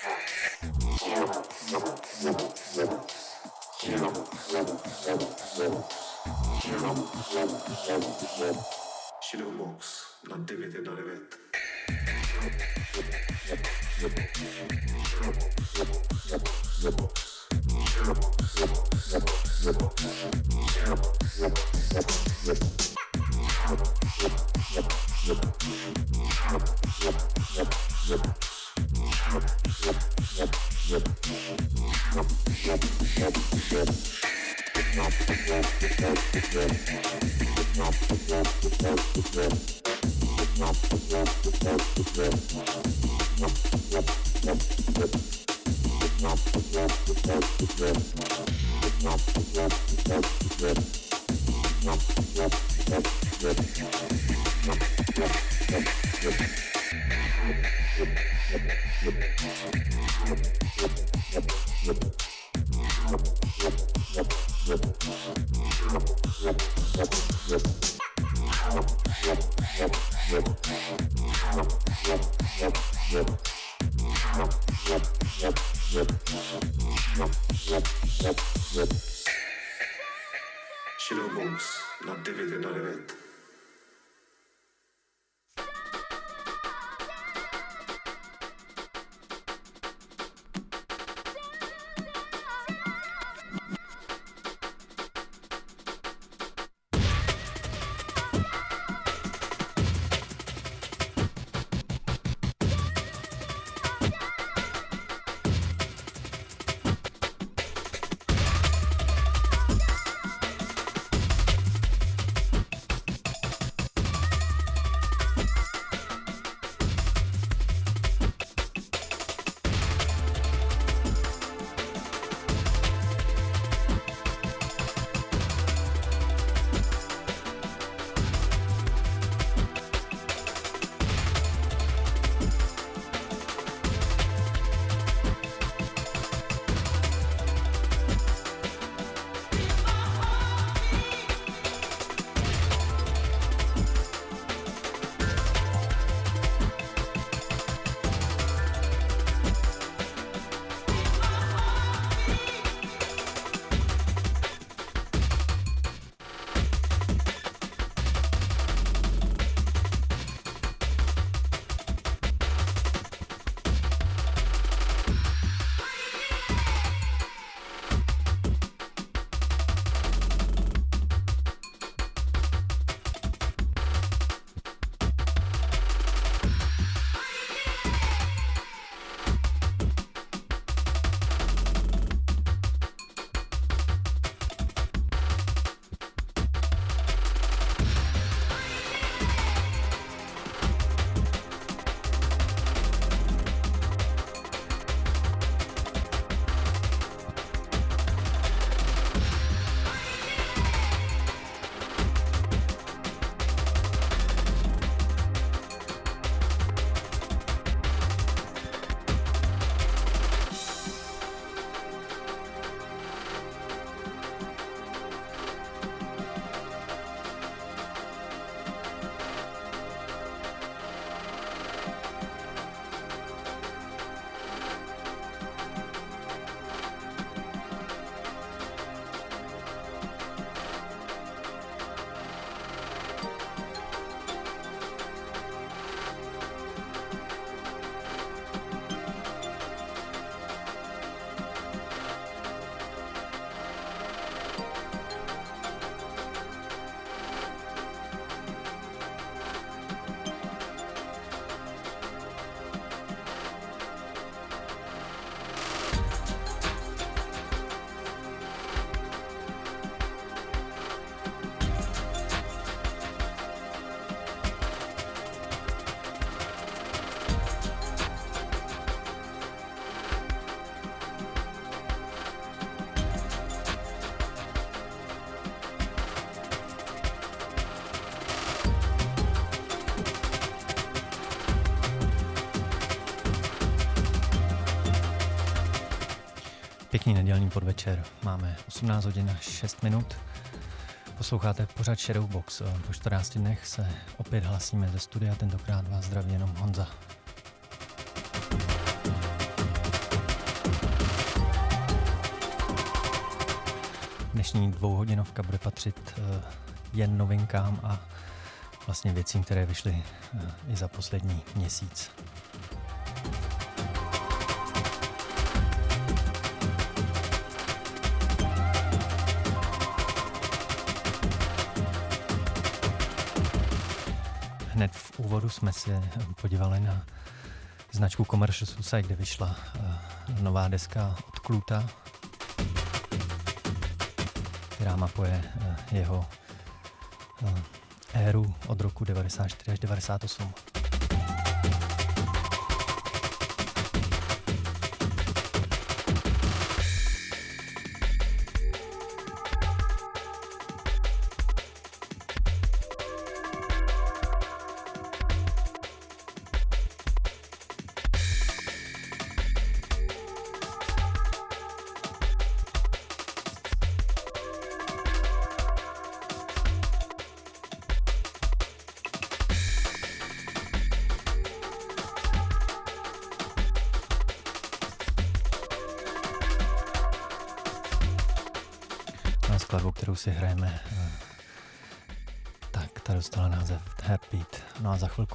Thank you. nedělní podvečer. Máme 18 hodin 6 minut. Posloucháte pořad Shadowbox. Po 14 dnech se opět hlasíme ze studia, tentokrát vás zdraví jenom Honza. Dnešní dvouhodinovka bude patřit eh, jen novinkám a vlastně věcím, které vyšly eh, i za poslední měsíc. Úvodu jsme se podívali na značku Commercial Suicide, kde vyšla uh, nová deska od Kluta, která mapuje uh, jeho uh, éru od roku 94 až 98.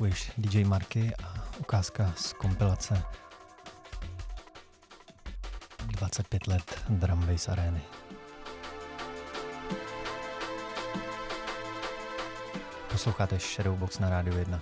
Již DJ Marky a ukázka z kompilace 25 let Drum Bass Areny. Posloucháte Shadowbox na Rádiu 1.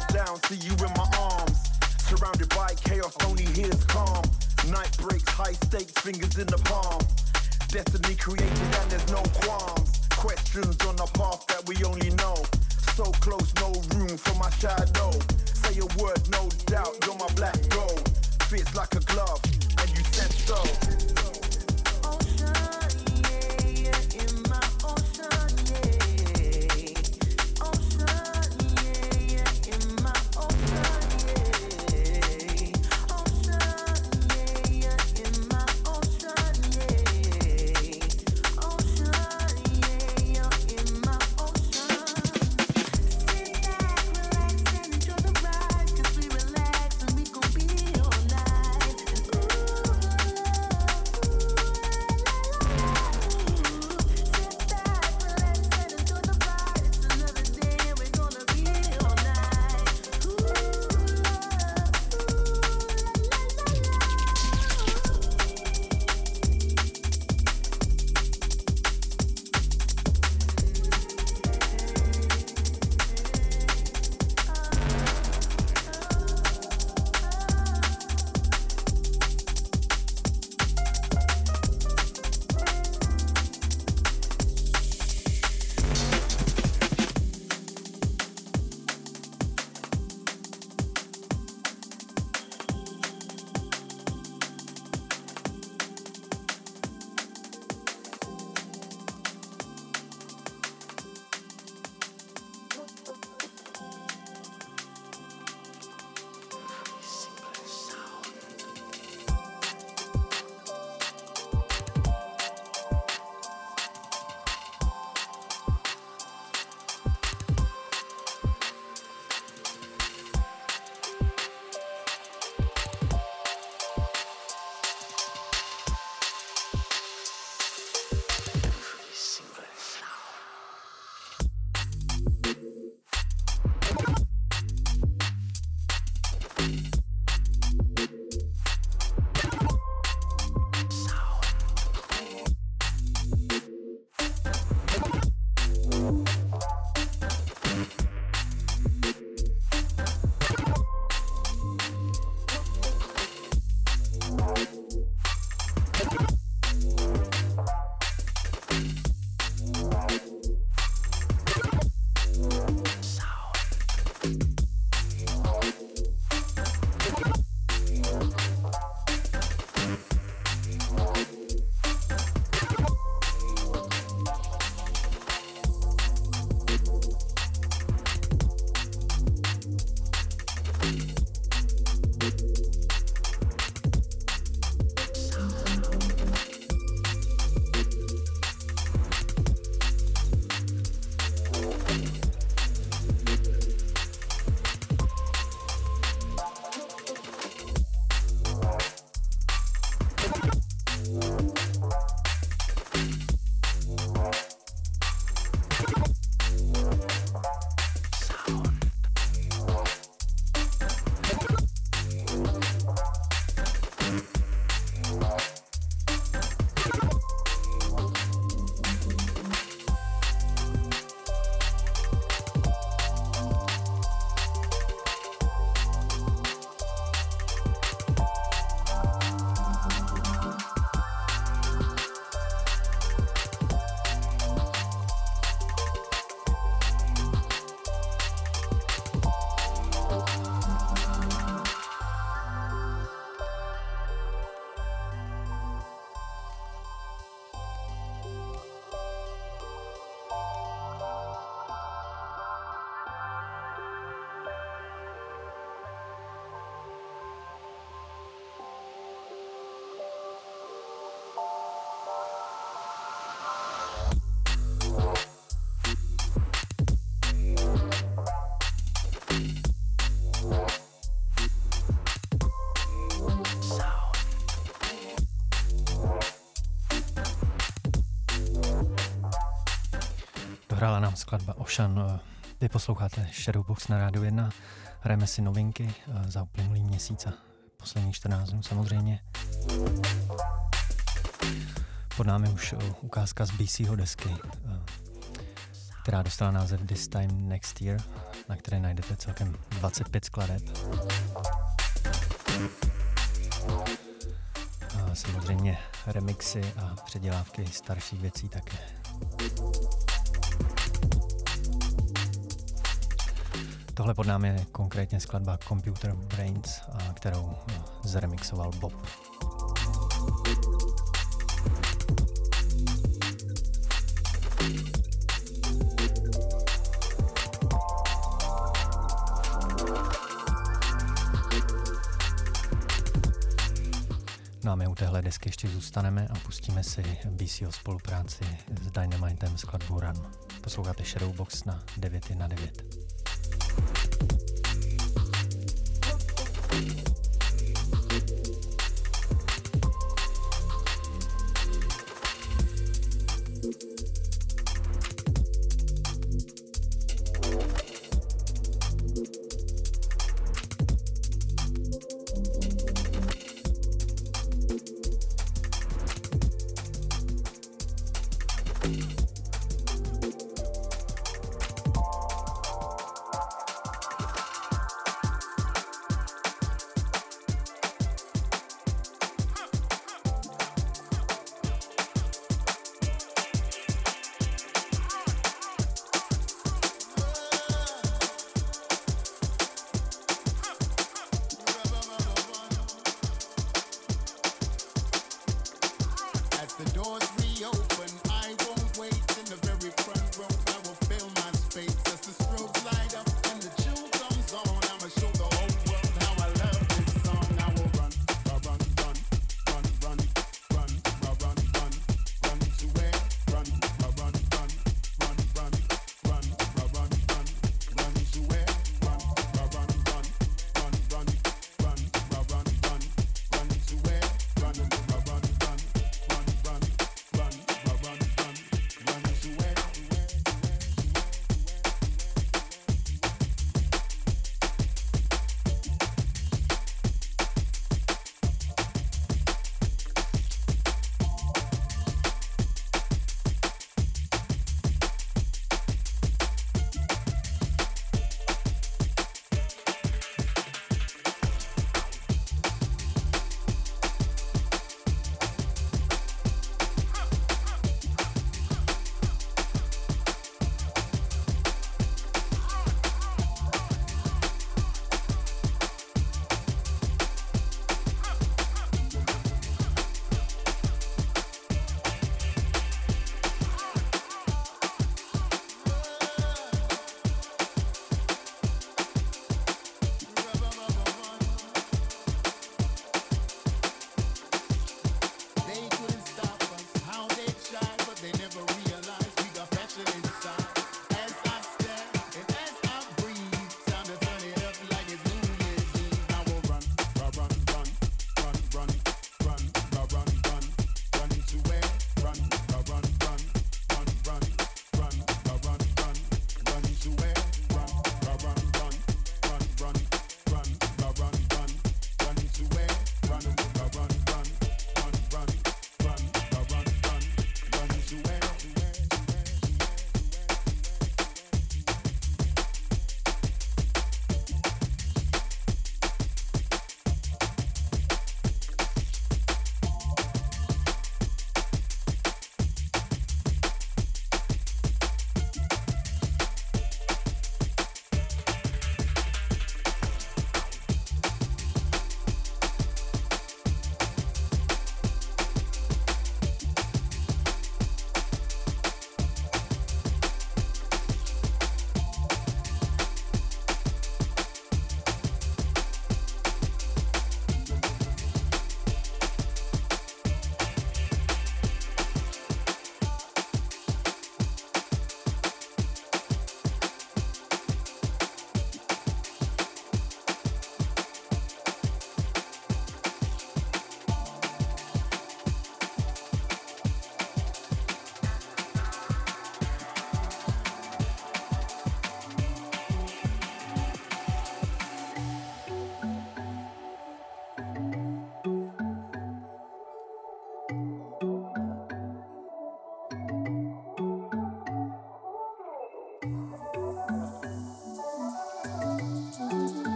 head down, see you in my arms. Surrounded by chaos, only hears calm. Night breaks, high stakes, fingers in the palm. Destiny created and there's no qualms. Questions on the path that we only know. Skladba Ocean. Vy posloucháte Shadowbox na Rádiu 1. Hrajeme si novinky eh, za uplynulý měsíc a poslední 14 dnů samozřejmě. Pod námi už eh, ukázka z BCho desky, eh, která dostala název This Time Next Year, na které najdete celkem 25 skladeb. A samozřejmě remixy a předělávky starších věcí také. Tohle pod námi je konkrétně skladba Computer Brains, kterou no, zremixoval Bob. No a my u téhle desky ještě zůstaneme a pustíme si BCO spolupráci s Dynamitem skladbu Run. Posloucháte Shadowbox na 9 na 9. speed.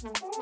Mm-hmm.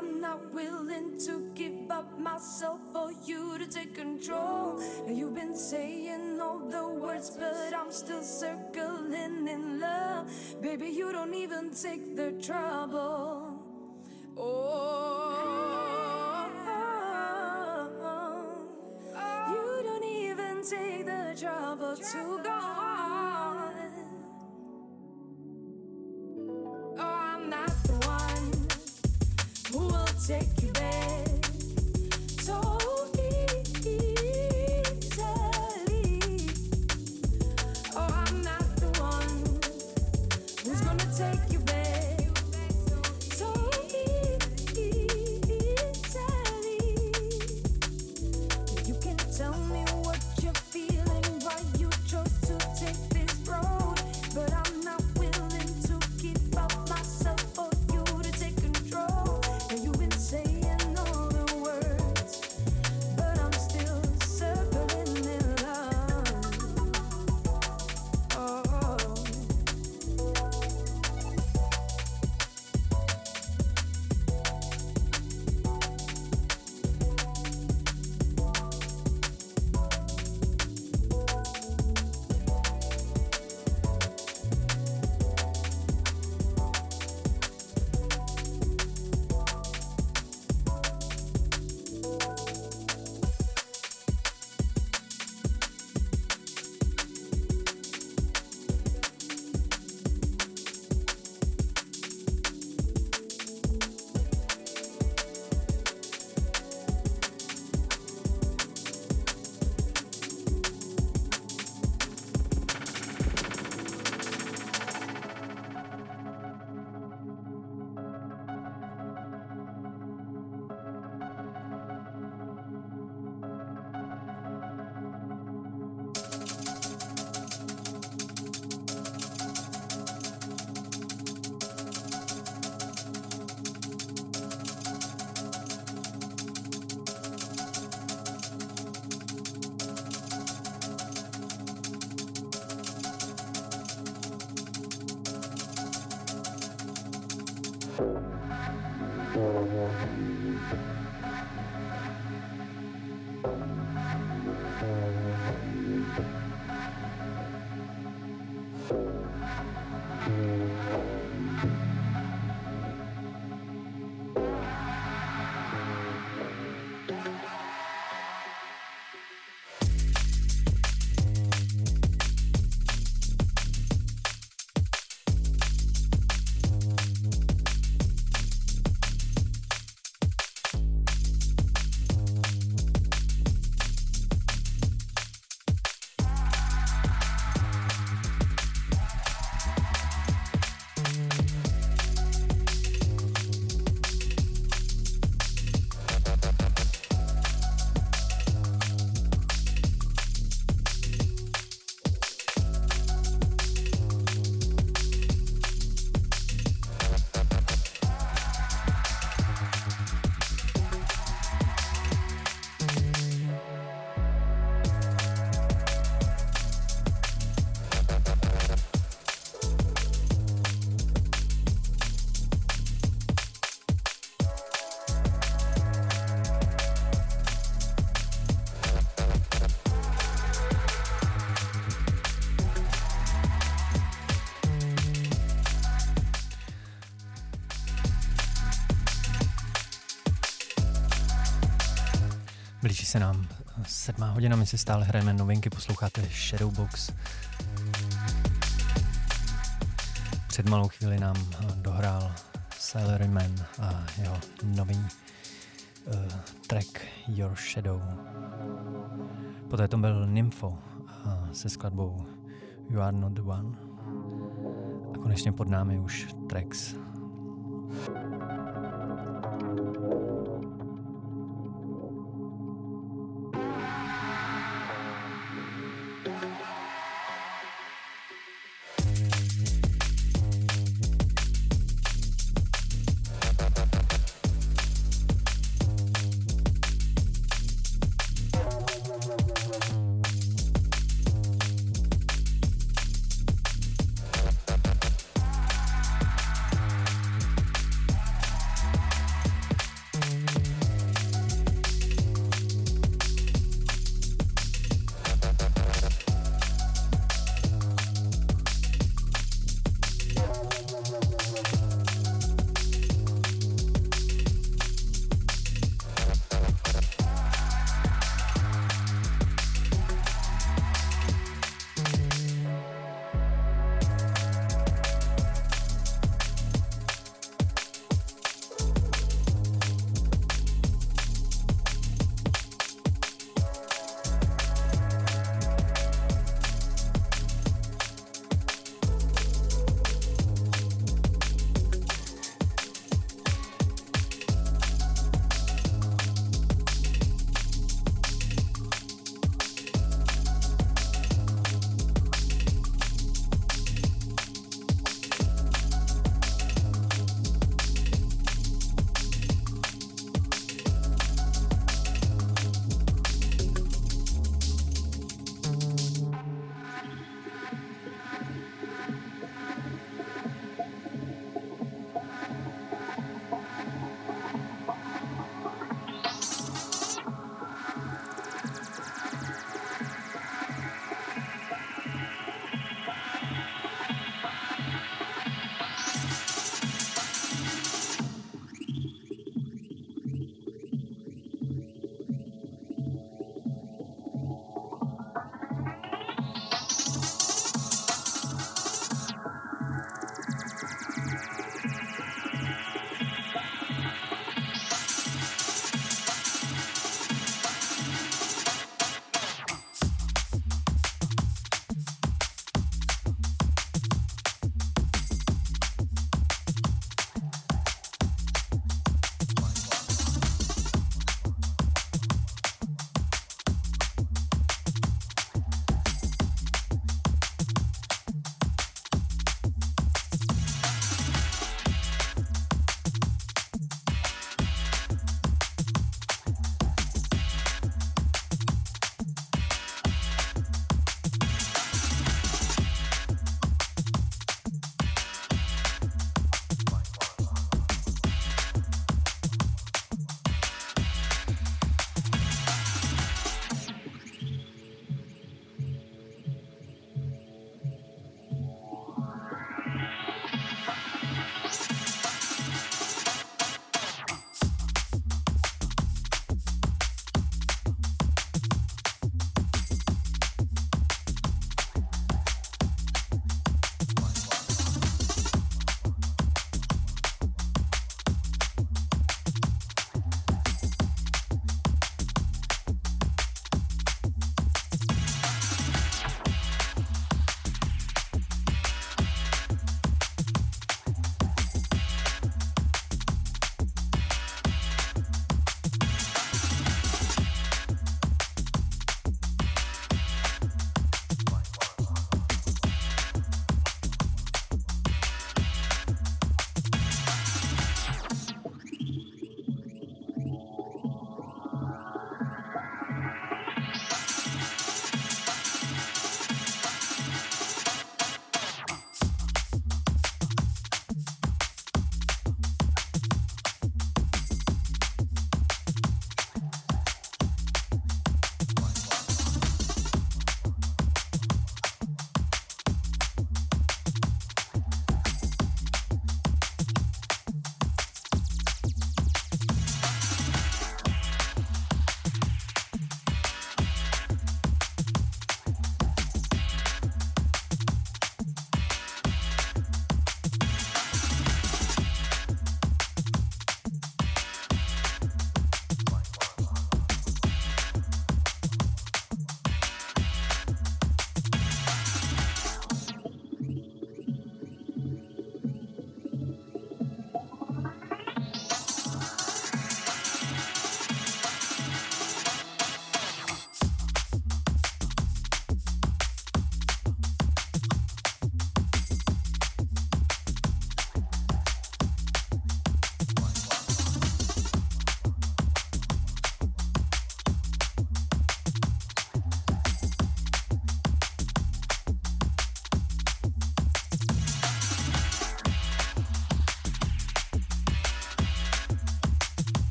I'm not willing to give up myself for you to take control. You've been saying all the words, but I'm still circling in love. Baby, you don't even take the trouble. Oh, you don't even take the trouble to go on. Take Thank you. Se nám sedmá hodina, my si stále hrajeme novinky, posloucháte Shadowbox. Před malou chvíli nám eh, dohrál Salaryman a jeho nový uh, track Your Shadow. Poté to byl Nympho uh, se skladbou You Are Not The One. A konečně pod námi už Trax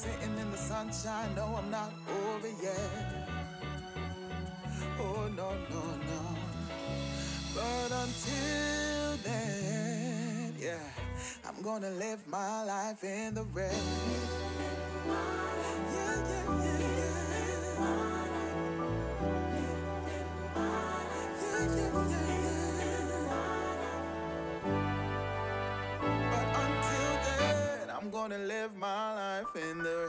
sitting in the sunshine. No, I'm not over yet. Oh no no no. But until then, yeah, I'm gonna live my life in the red. Yeah, yeah, yeah, yeah. in the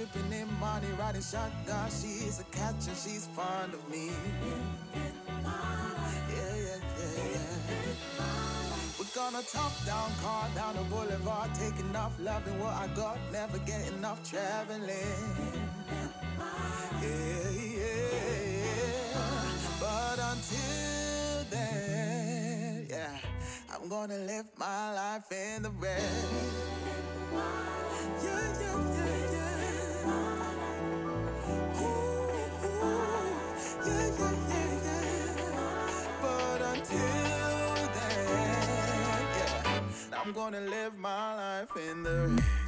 dripping in money, riding shotgun. She's a catcher, she's fond of me. Yeah, yeah, yeah. We're gonna top down, car down the boulevard, take enough loving what I got, never get enough traveling. Yeah, yeah. But until then, yeah, I'm gonna live my life in the red. Yeah, yeah, yeah. I'm gonna live my life in the.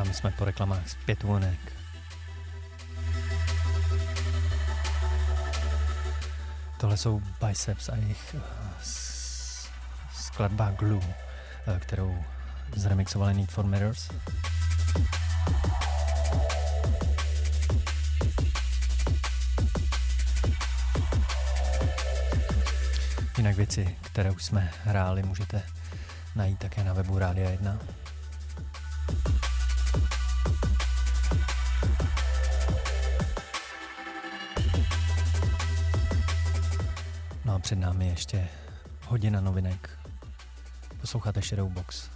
A my jsme po reklamách z pětůnek. Tohle jsou Biceps a jejich uh, skladba Glue, uh, kterou zremixovali Need for Mirrors. Jinak věci, které už jsme hráli, můžete najít také na webu Rádia 1. hodina novinek. Posloucháte Shadowbox.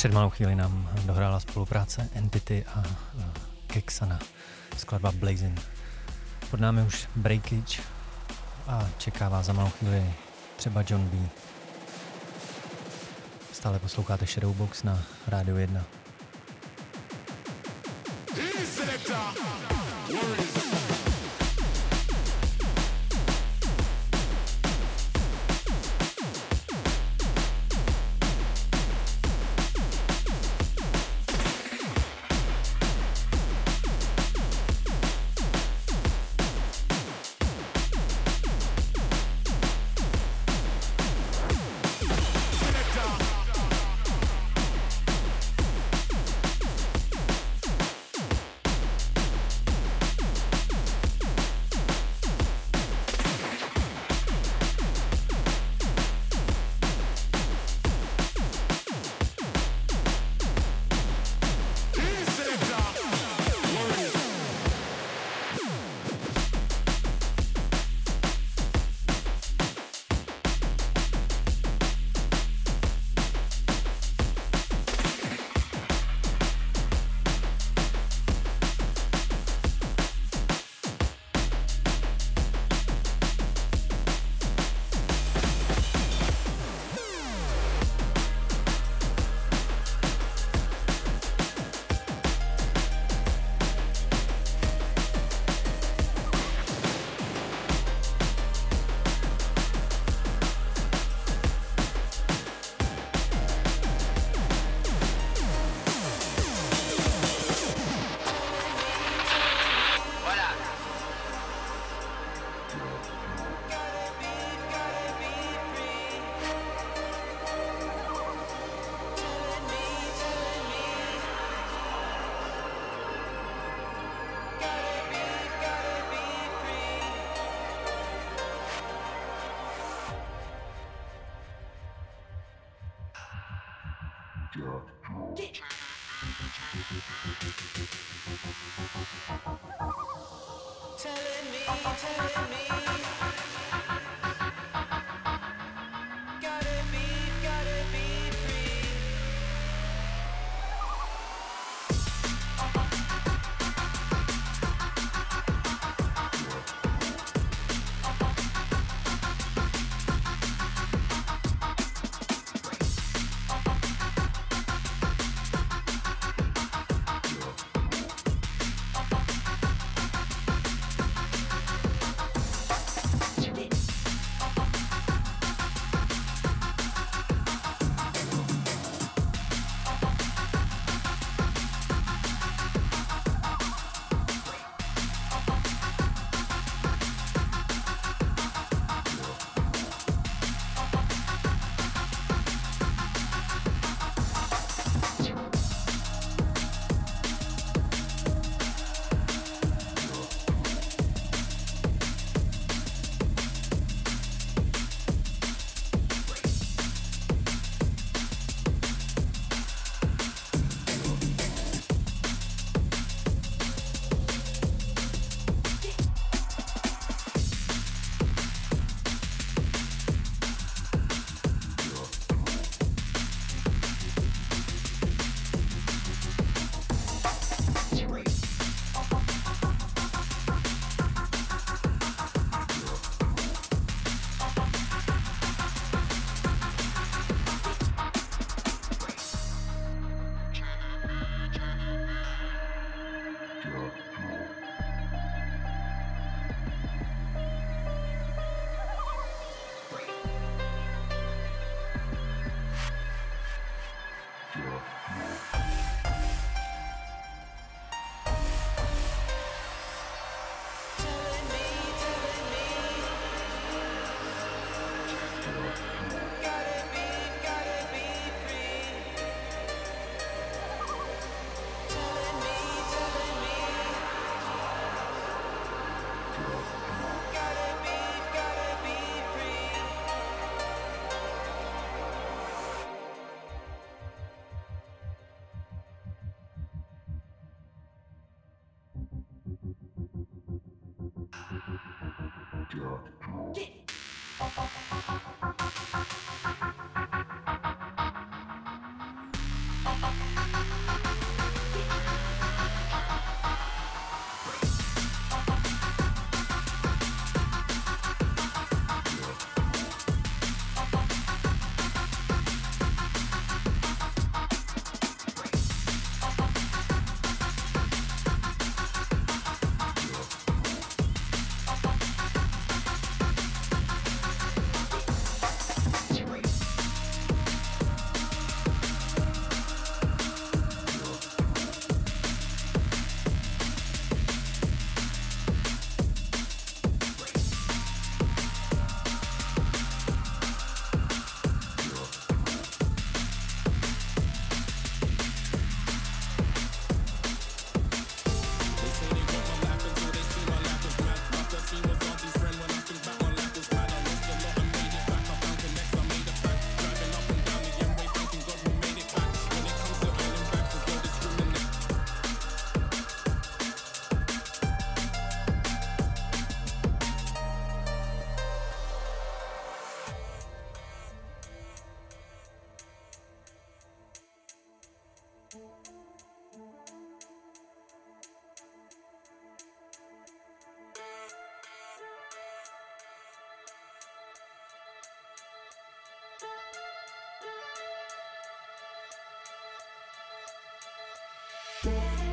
Před malou chvíli nám dohrála spolupráce Entity a Kexana, skladba Blazing. Pod námi už Breakage a čeká vás za malou chvíli třeba John B. Stále posloucháte Shadowbox na Rádiu 1.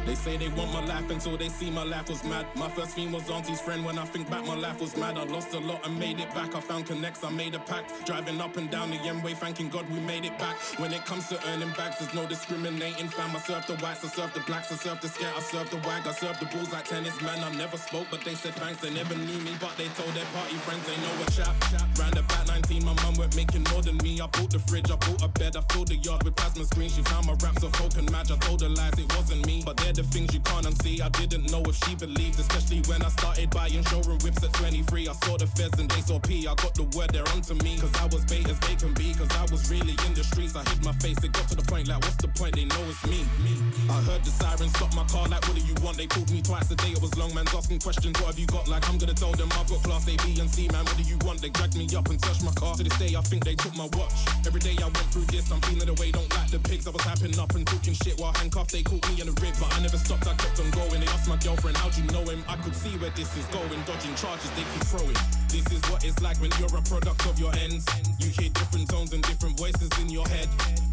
They say they want my life until they see my life was mad. My first theme was auntie's friend. When I think back, my life was mad. I lost a lot and made it back. I found connects, I made a pact. Driving up and down the M-way, thanking God we made it back. When it comes to earning bags, there's no discriminating. Fam, I serve the whites, I serve the blacks, I serve the scat, I serve the wag, I serve the bulls like tennis. Man, I never spoke, but they said thanks. They never knew me, but they told their party friends they know a chap. Round about 19, my mum went making more than me. I bought the fridge, I bought a bed, I filled the yard with plasma screens. She found my raps of folk and match. I told her lies, it wasn't me. But they're the things you can't unsee. I didn't know if she believed, especially when I started buying showroom whips at 23. I saw the feds and they saw P. I got the word they're onto me. Cause I was bait as they can be. Cause I was really in the streets. I hid my face, it got to the point like, what's the point? They know it's me. me. I heard the sirens stop my car, like, what do you want? They called me twice a day. It was long, man's asking questions. What have you got? Like, I'm gonna tell them I've got class A, B, and C, man. What do you want? They dragged me up and touched my car. To this day, I think they took my watch. Every day I went through this, I'm feeling the way, don't like the pigs. I was hyping up and talking shit while handcuffed. They caught me in the rib, but I never stopped. I kept on going. They asked my girlfriend, how'd you know him? I could see where this is going. Dodging charges, they keep throwing. This is what it's like when you're a product of your ends. You hear different tones and different voices in your head.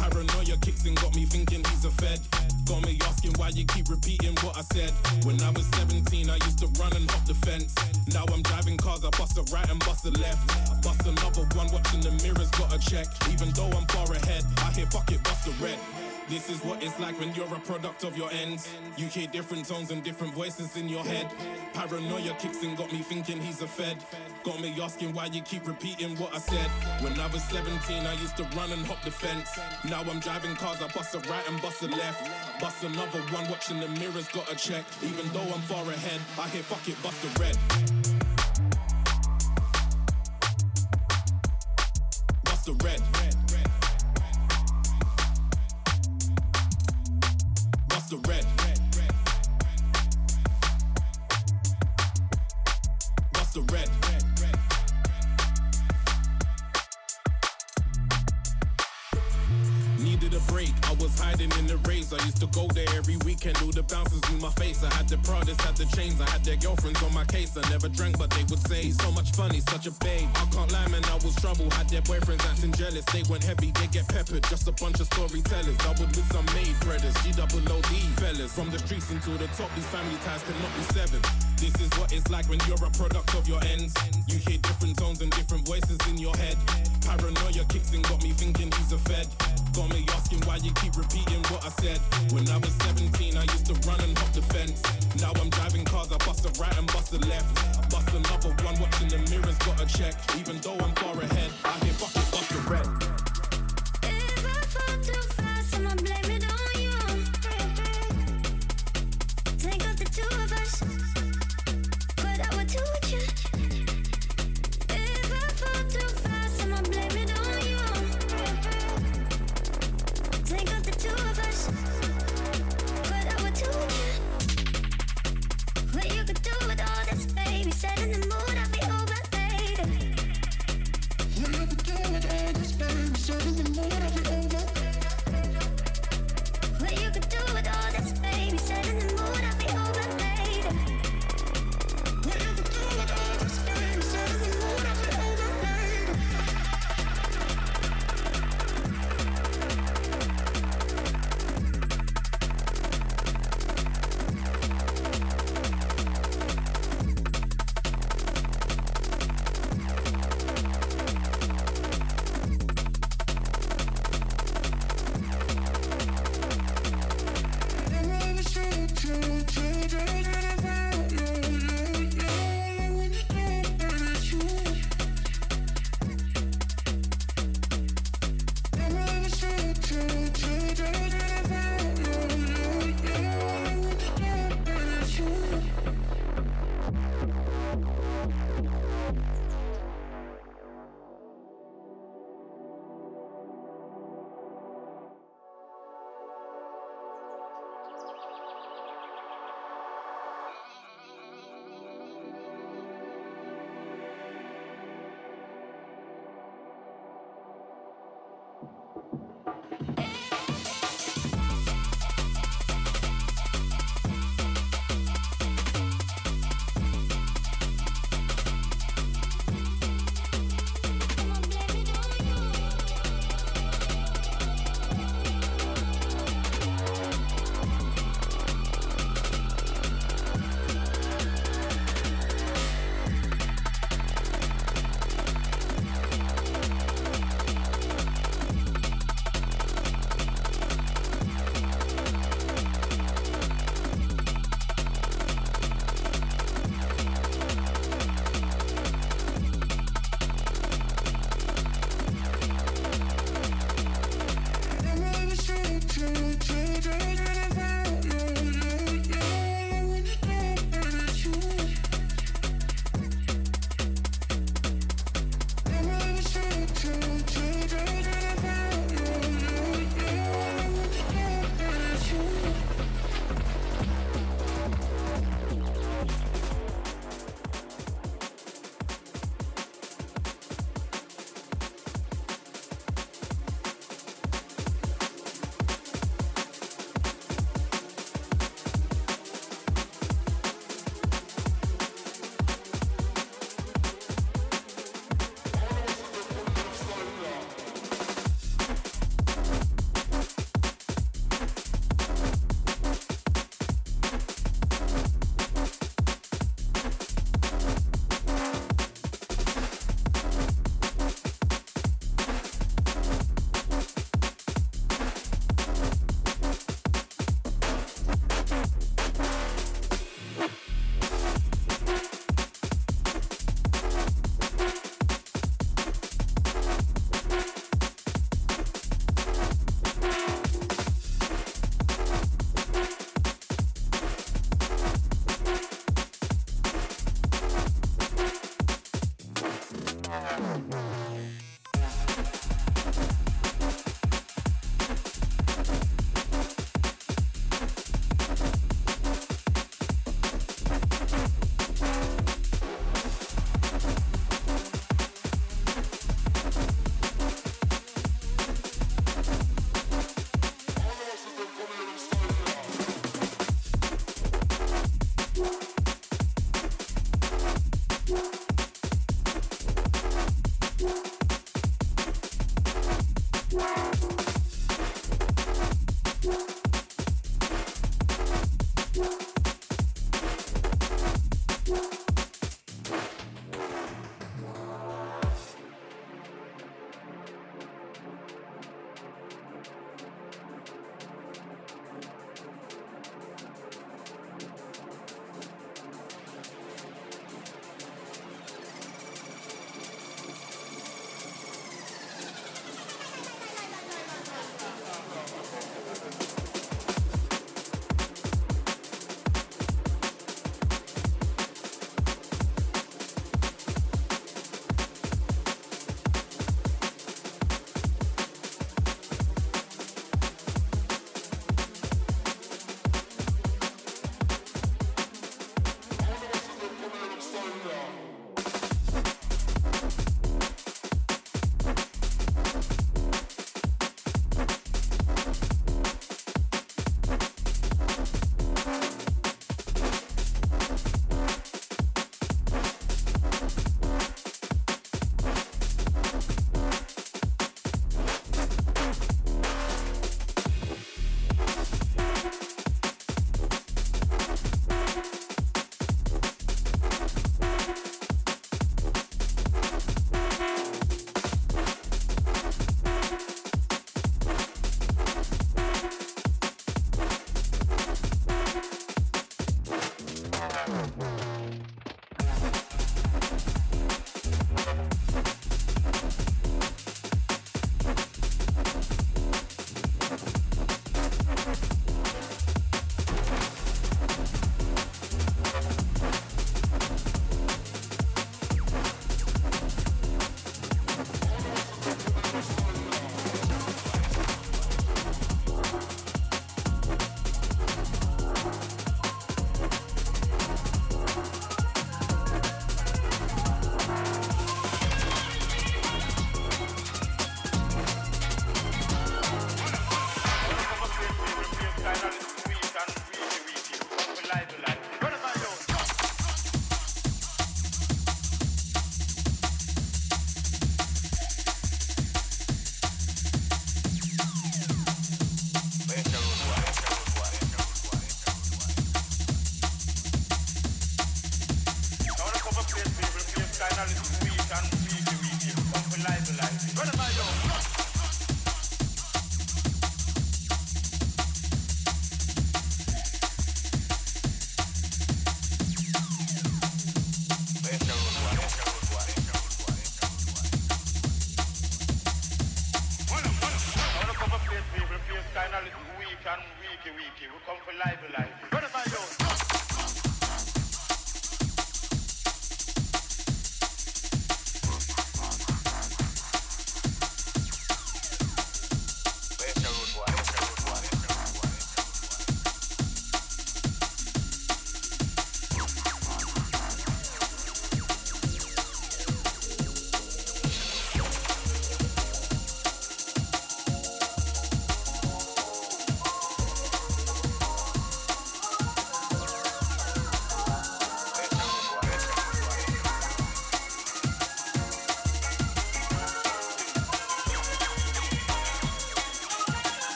Paranoia kicks in, got me thinking he's a fed. Got me asking why you keep repeating what I said. When I was 17, I used to run and hop the fence. Now I'm driving cars, I bust a right and bust a left. Bust another one, watching the mirrors, got a check. Even though I'm far ahead, I hear fuck it, bust a red. This is what it's like when you're a product of your ends. You hear different tones and different voices in your head. Paranoia kicks in, got me thinking he's a fed. Got me asking why you keep repeating what I said. When I was 17, I used to run and hop the fence. Now I'm driving cars, I bust a right and bust a left. Bust another one, watching the mirrors, got a check. Even though I'm far ahead, I hear fuck it, bust a red. the red. Used to go there every weekend, all the bouncers in my face. I had the Pradas, had the chains, I had their girlfriends on my case. I never drank, but they would say, so much funny, such a babe. I can't lie, man, I was trouble. Had their boyfriends acting jealous, they went heavy, they get peppered. Just a bunch of storytellers. I would with some made brothers, G double O D fellas. From the streets into the top, these family ties cannot be severed. This is what it's like when you're a product of your ends. You hear different tones and different voices in your head. Paranoia kicks in, got me thinking he's a fed. Got me asking why you keep repeating what I said. When I was 17, I used to run and hop the fence. Now I'm driving cars, I bust a right and bust a left. I bust another one, watching the mirrors, got a check. Even though I'm far ahead,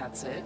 That's it?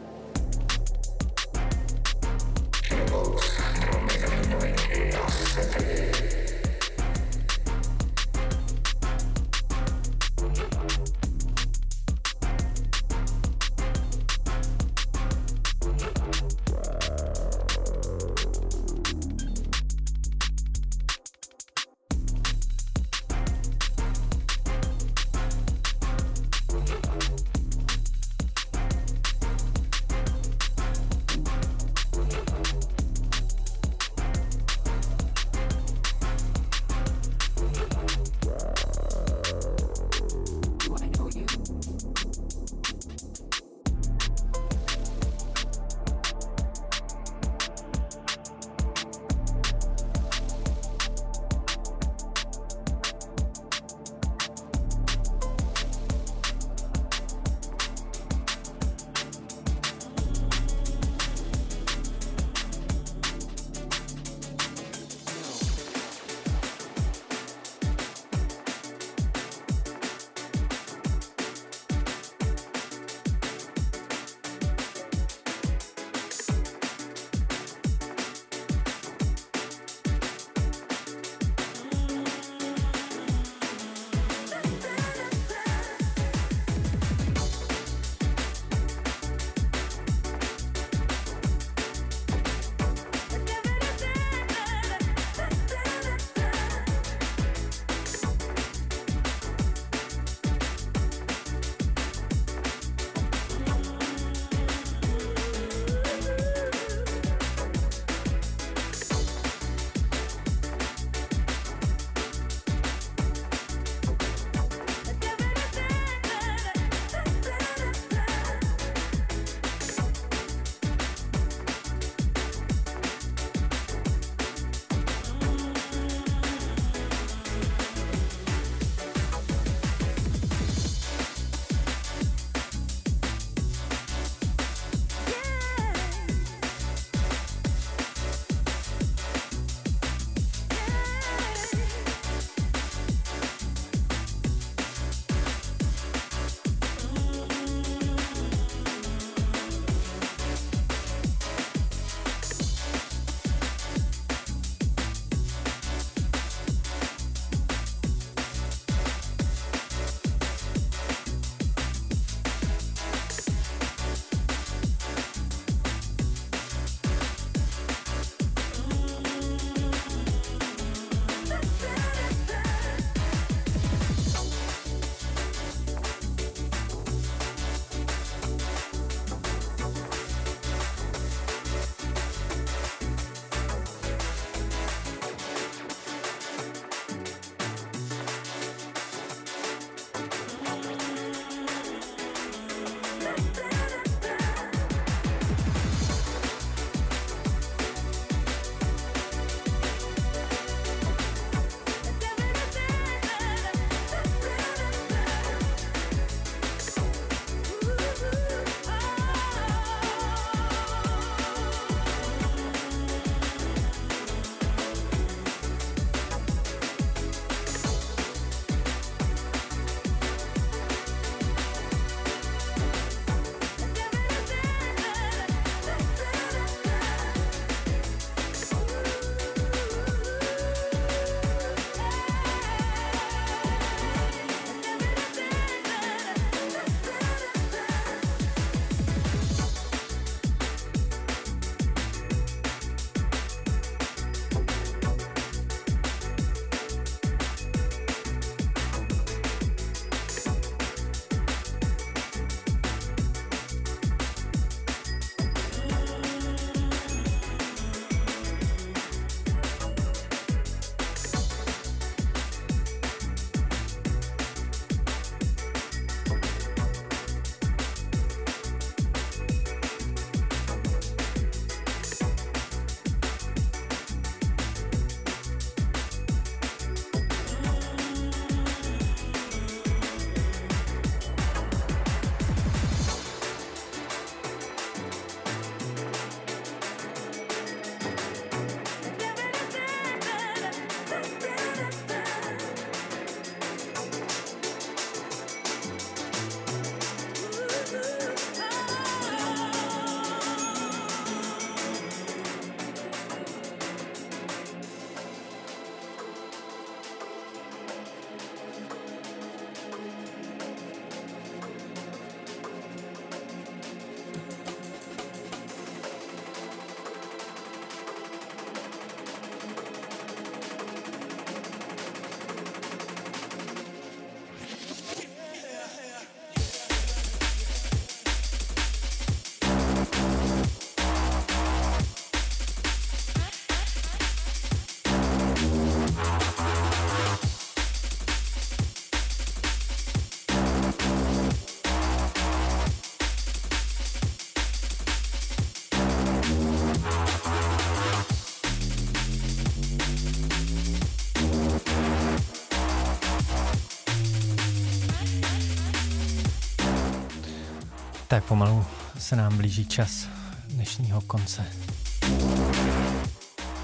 Pomalu se nám blíží čas dnešního konce.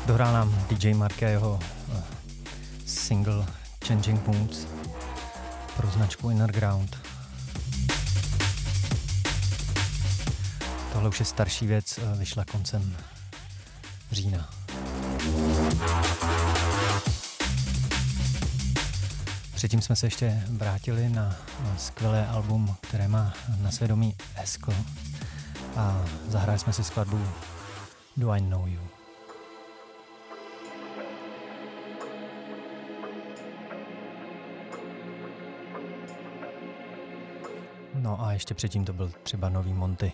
Dohrál nám DJ Mark a jeho eh, single Changing Moods pro značku Underground. Tohle už je starší věc, eh, vyšla koncem října. Předtím jsme se ještě vrátili na skvělé album, které má na svědomí Eskl a zahráli jsme si skladbu Do I Know You. No a ještě předtím to byl třeba nový Monty.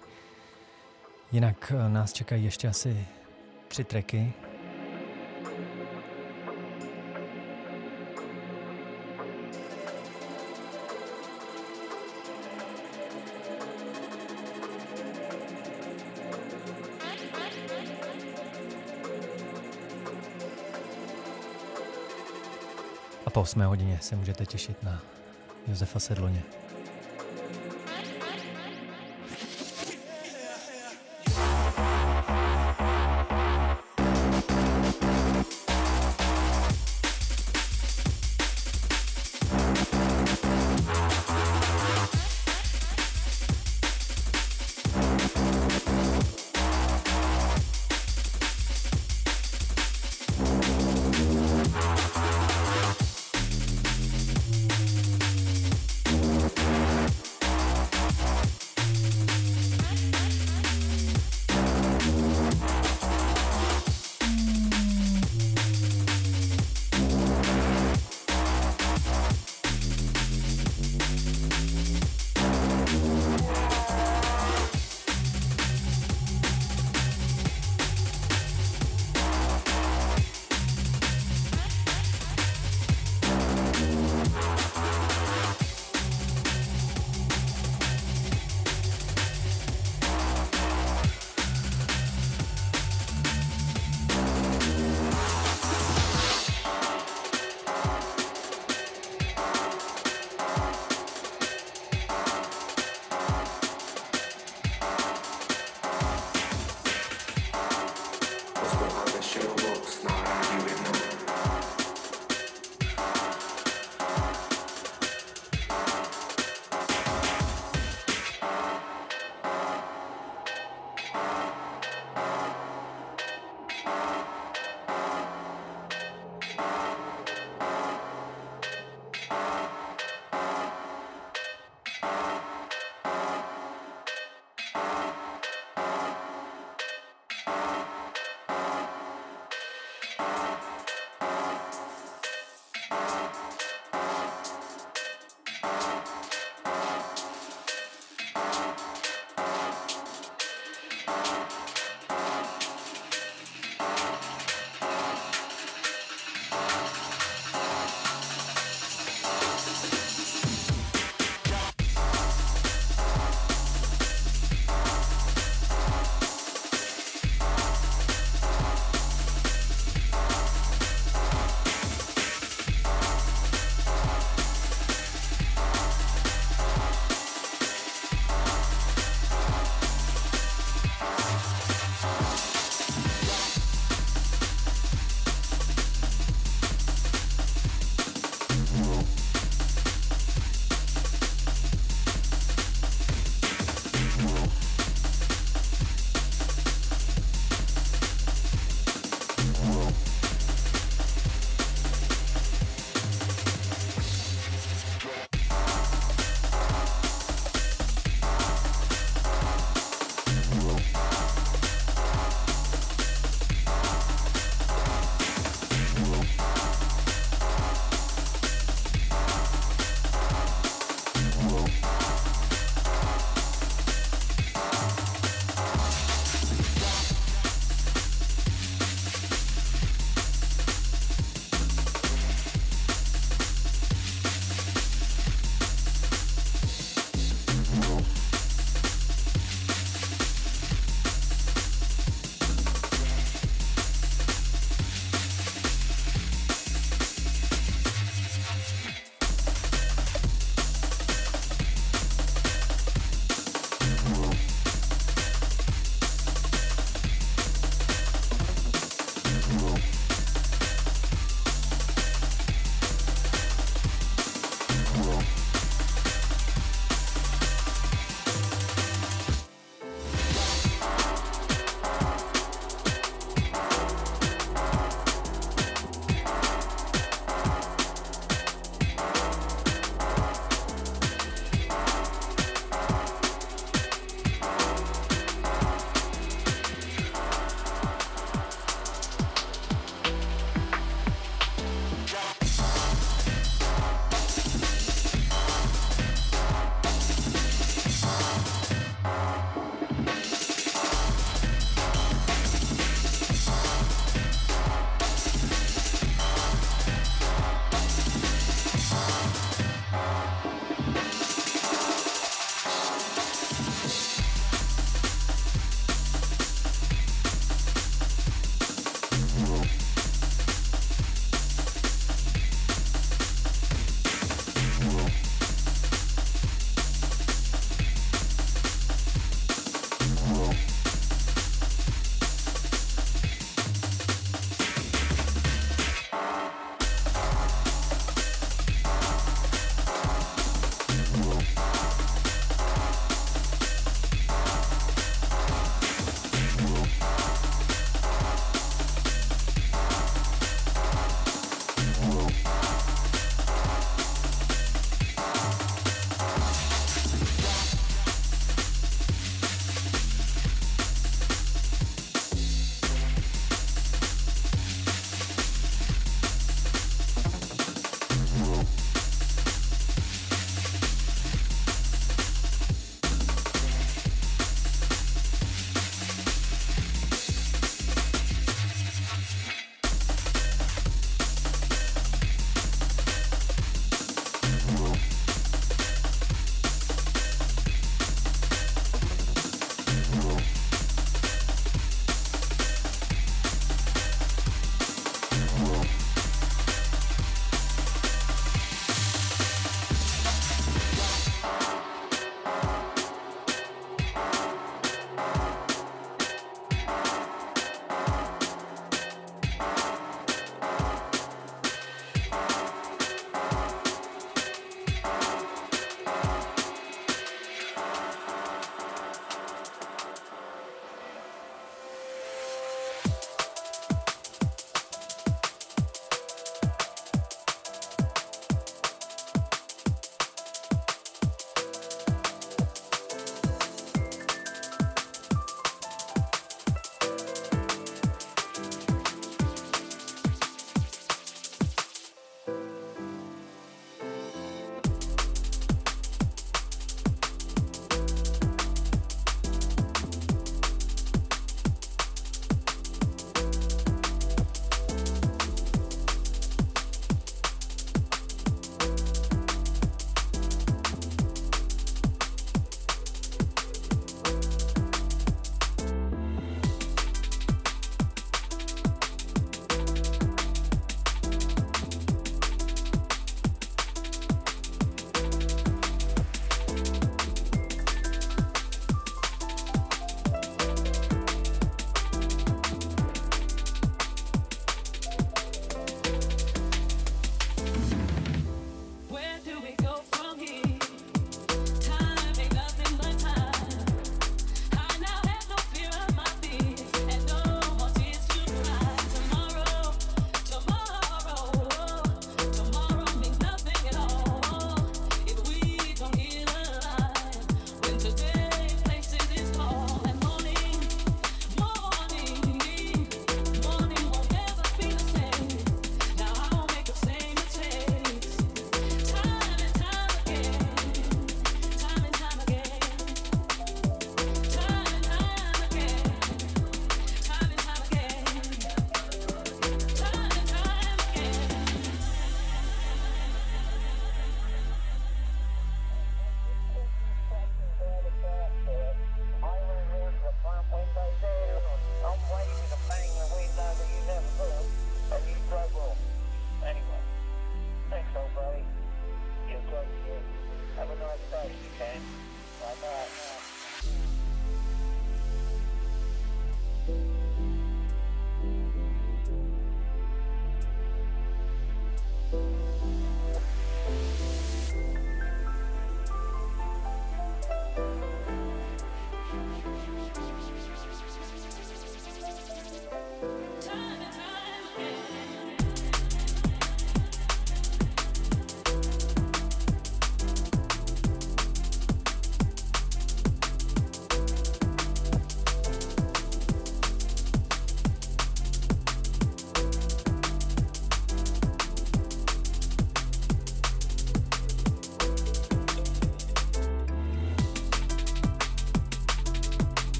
Jinak eh, nás čekají ještě asi tři tracky. 8 hodině se můžete těšit na Josefa Sedloně.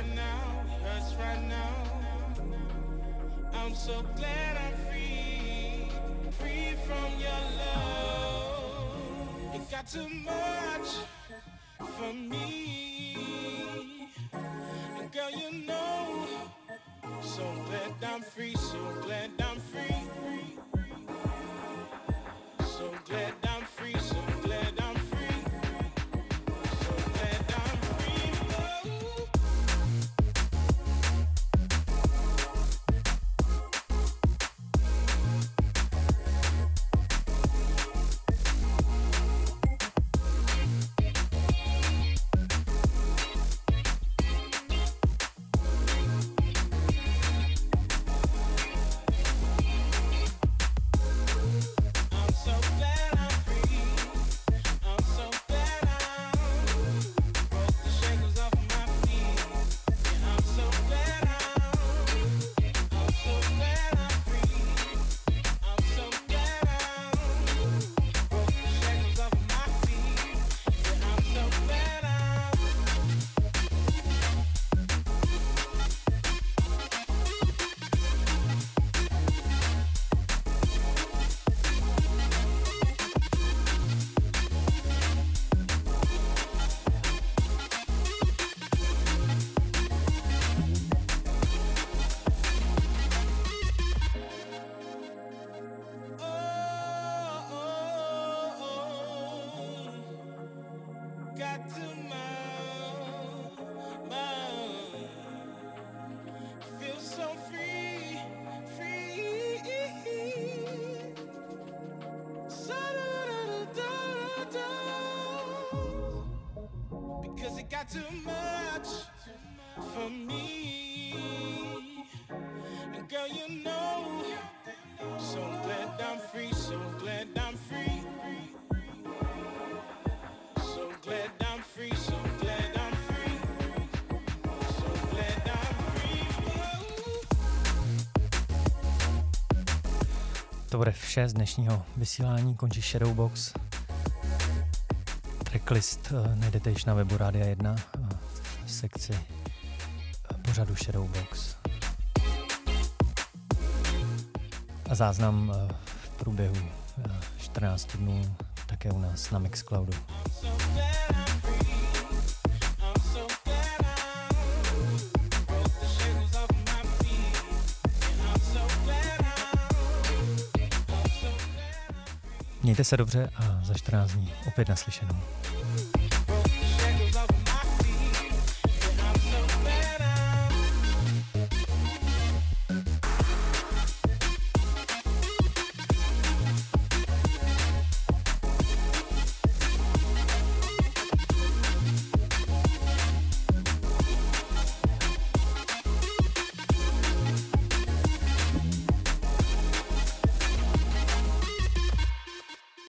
Right now, hurts right now. I'm so glad I'm free, free from your love. It got too much for me. And girl, you know, so glad I'm free, so glad I'm free. So glad I'm too much for me. And girl, you know, so glad I'm free, so glad I'm free. So glad I'm free, so glad I'm free. So glad I'm free. To bude vše z dnešního vysílání, končí Shadowbox. Tracklist eh, najdete již na webu Rádia 1 eh, v sekci eh, pořadu Shadowbox. A záznam eh, v průběhu eh, 14 dnů také u nás na Mixcloudu. Mějte se dobře a za 14 dní opět naslyšenou.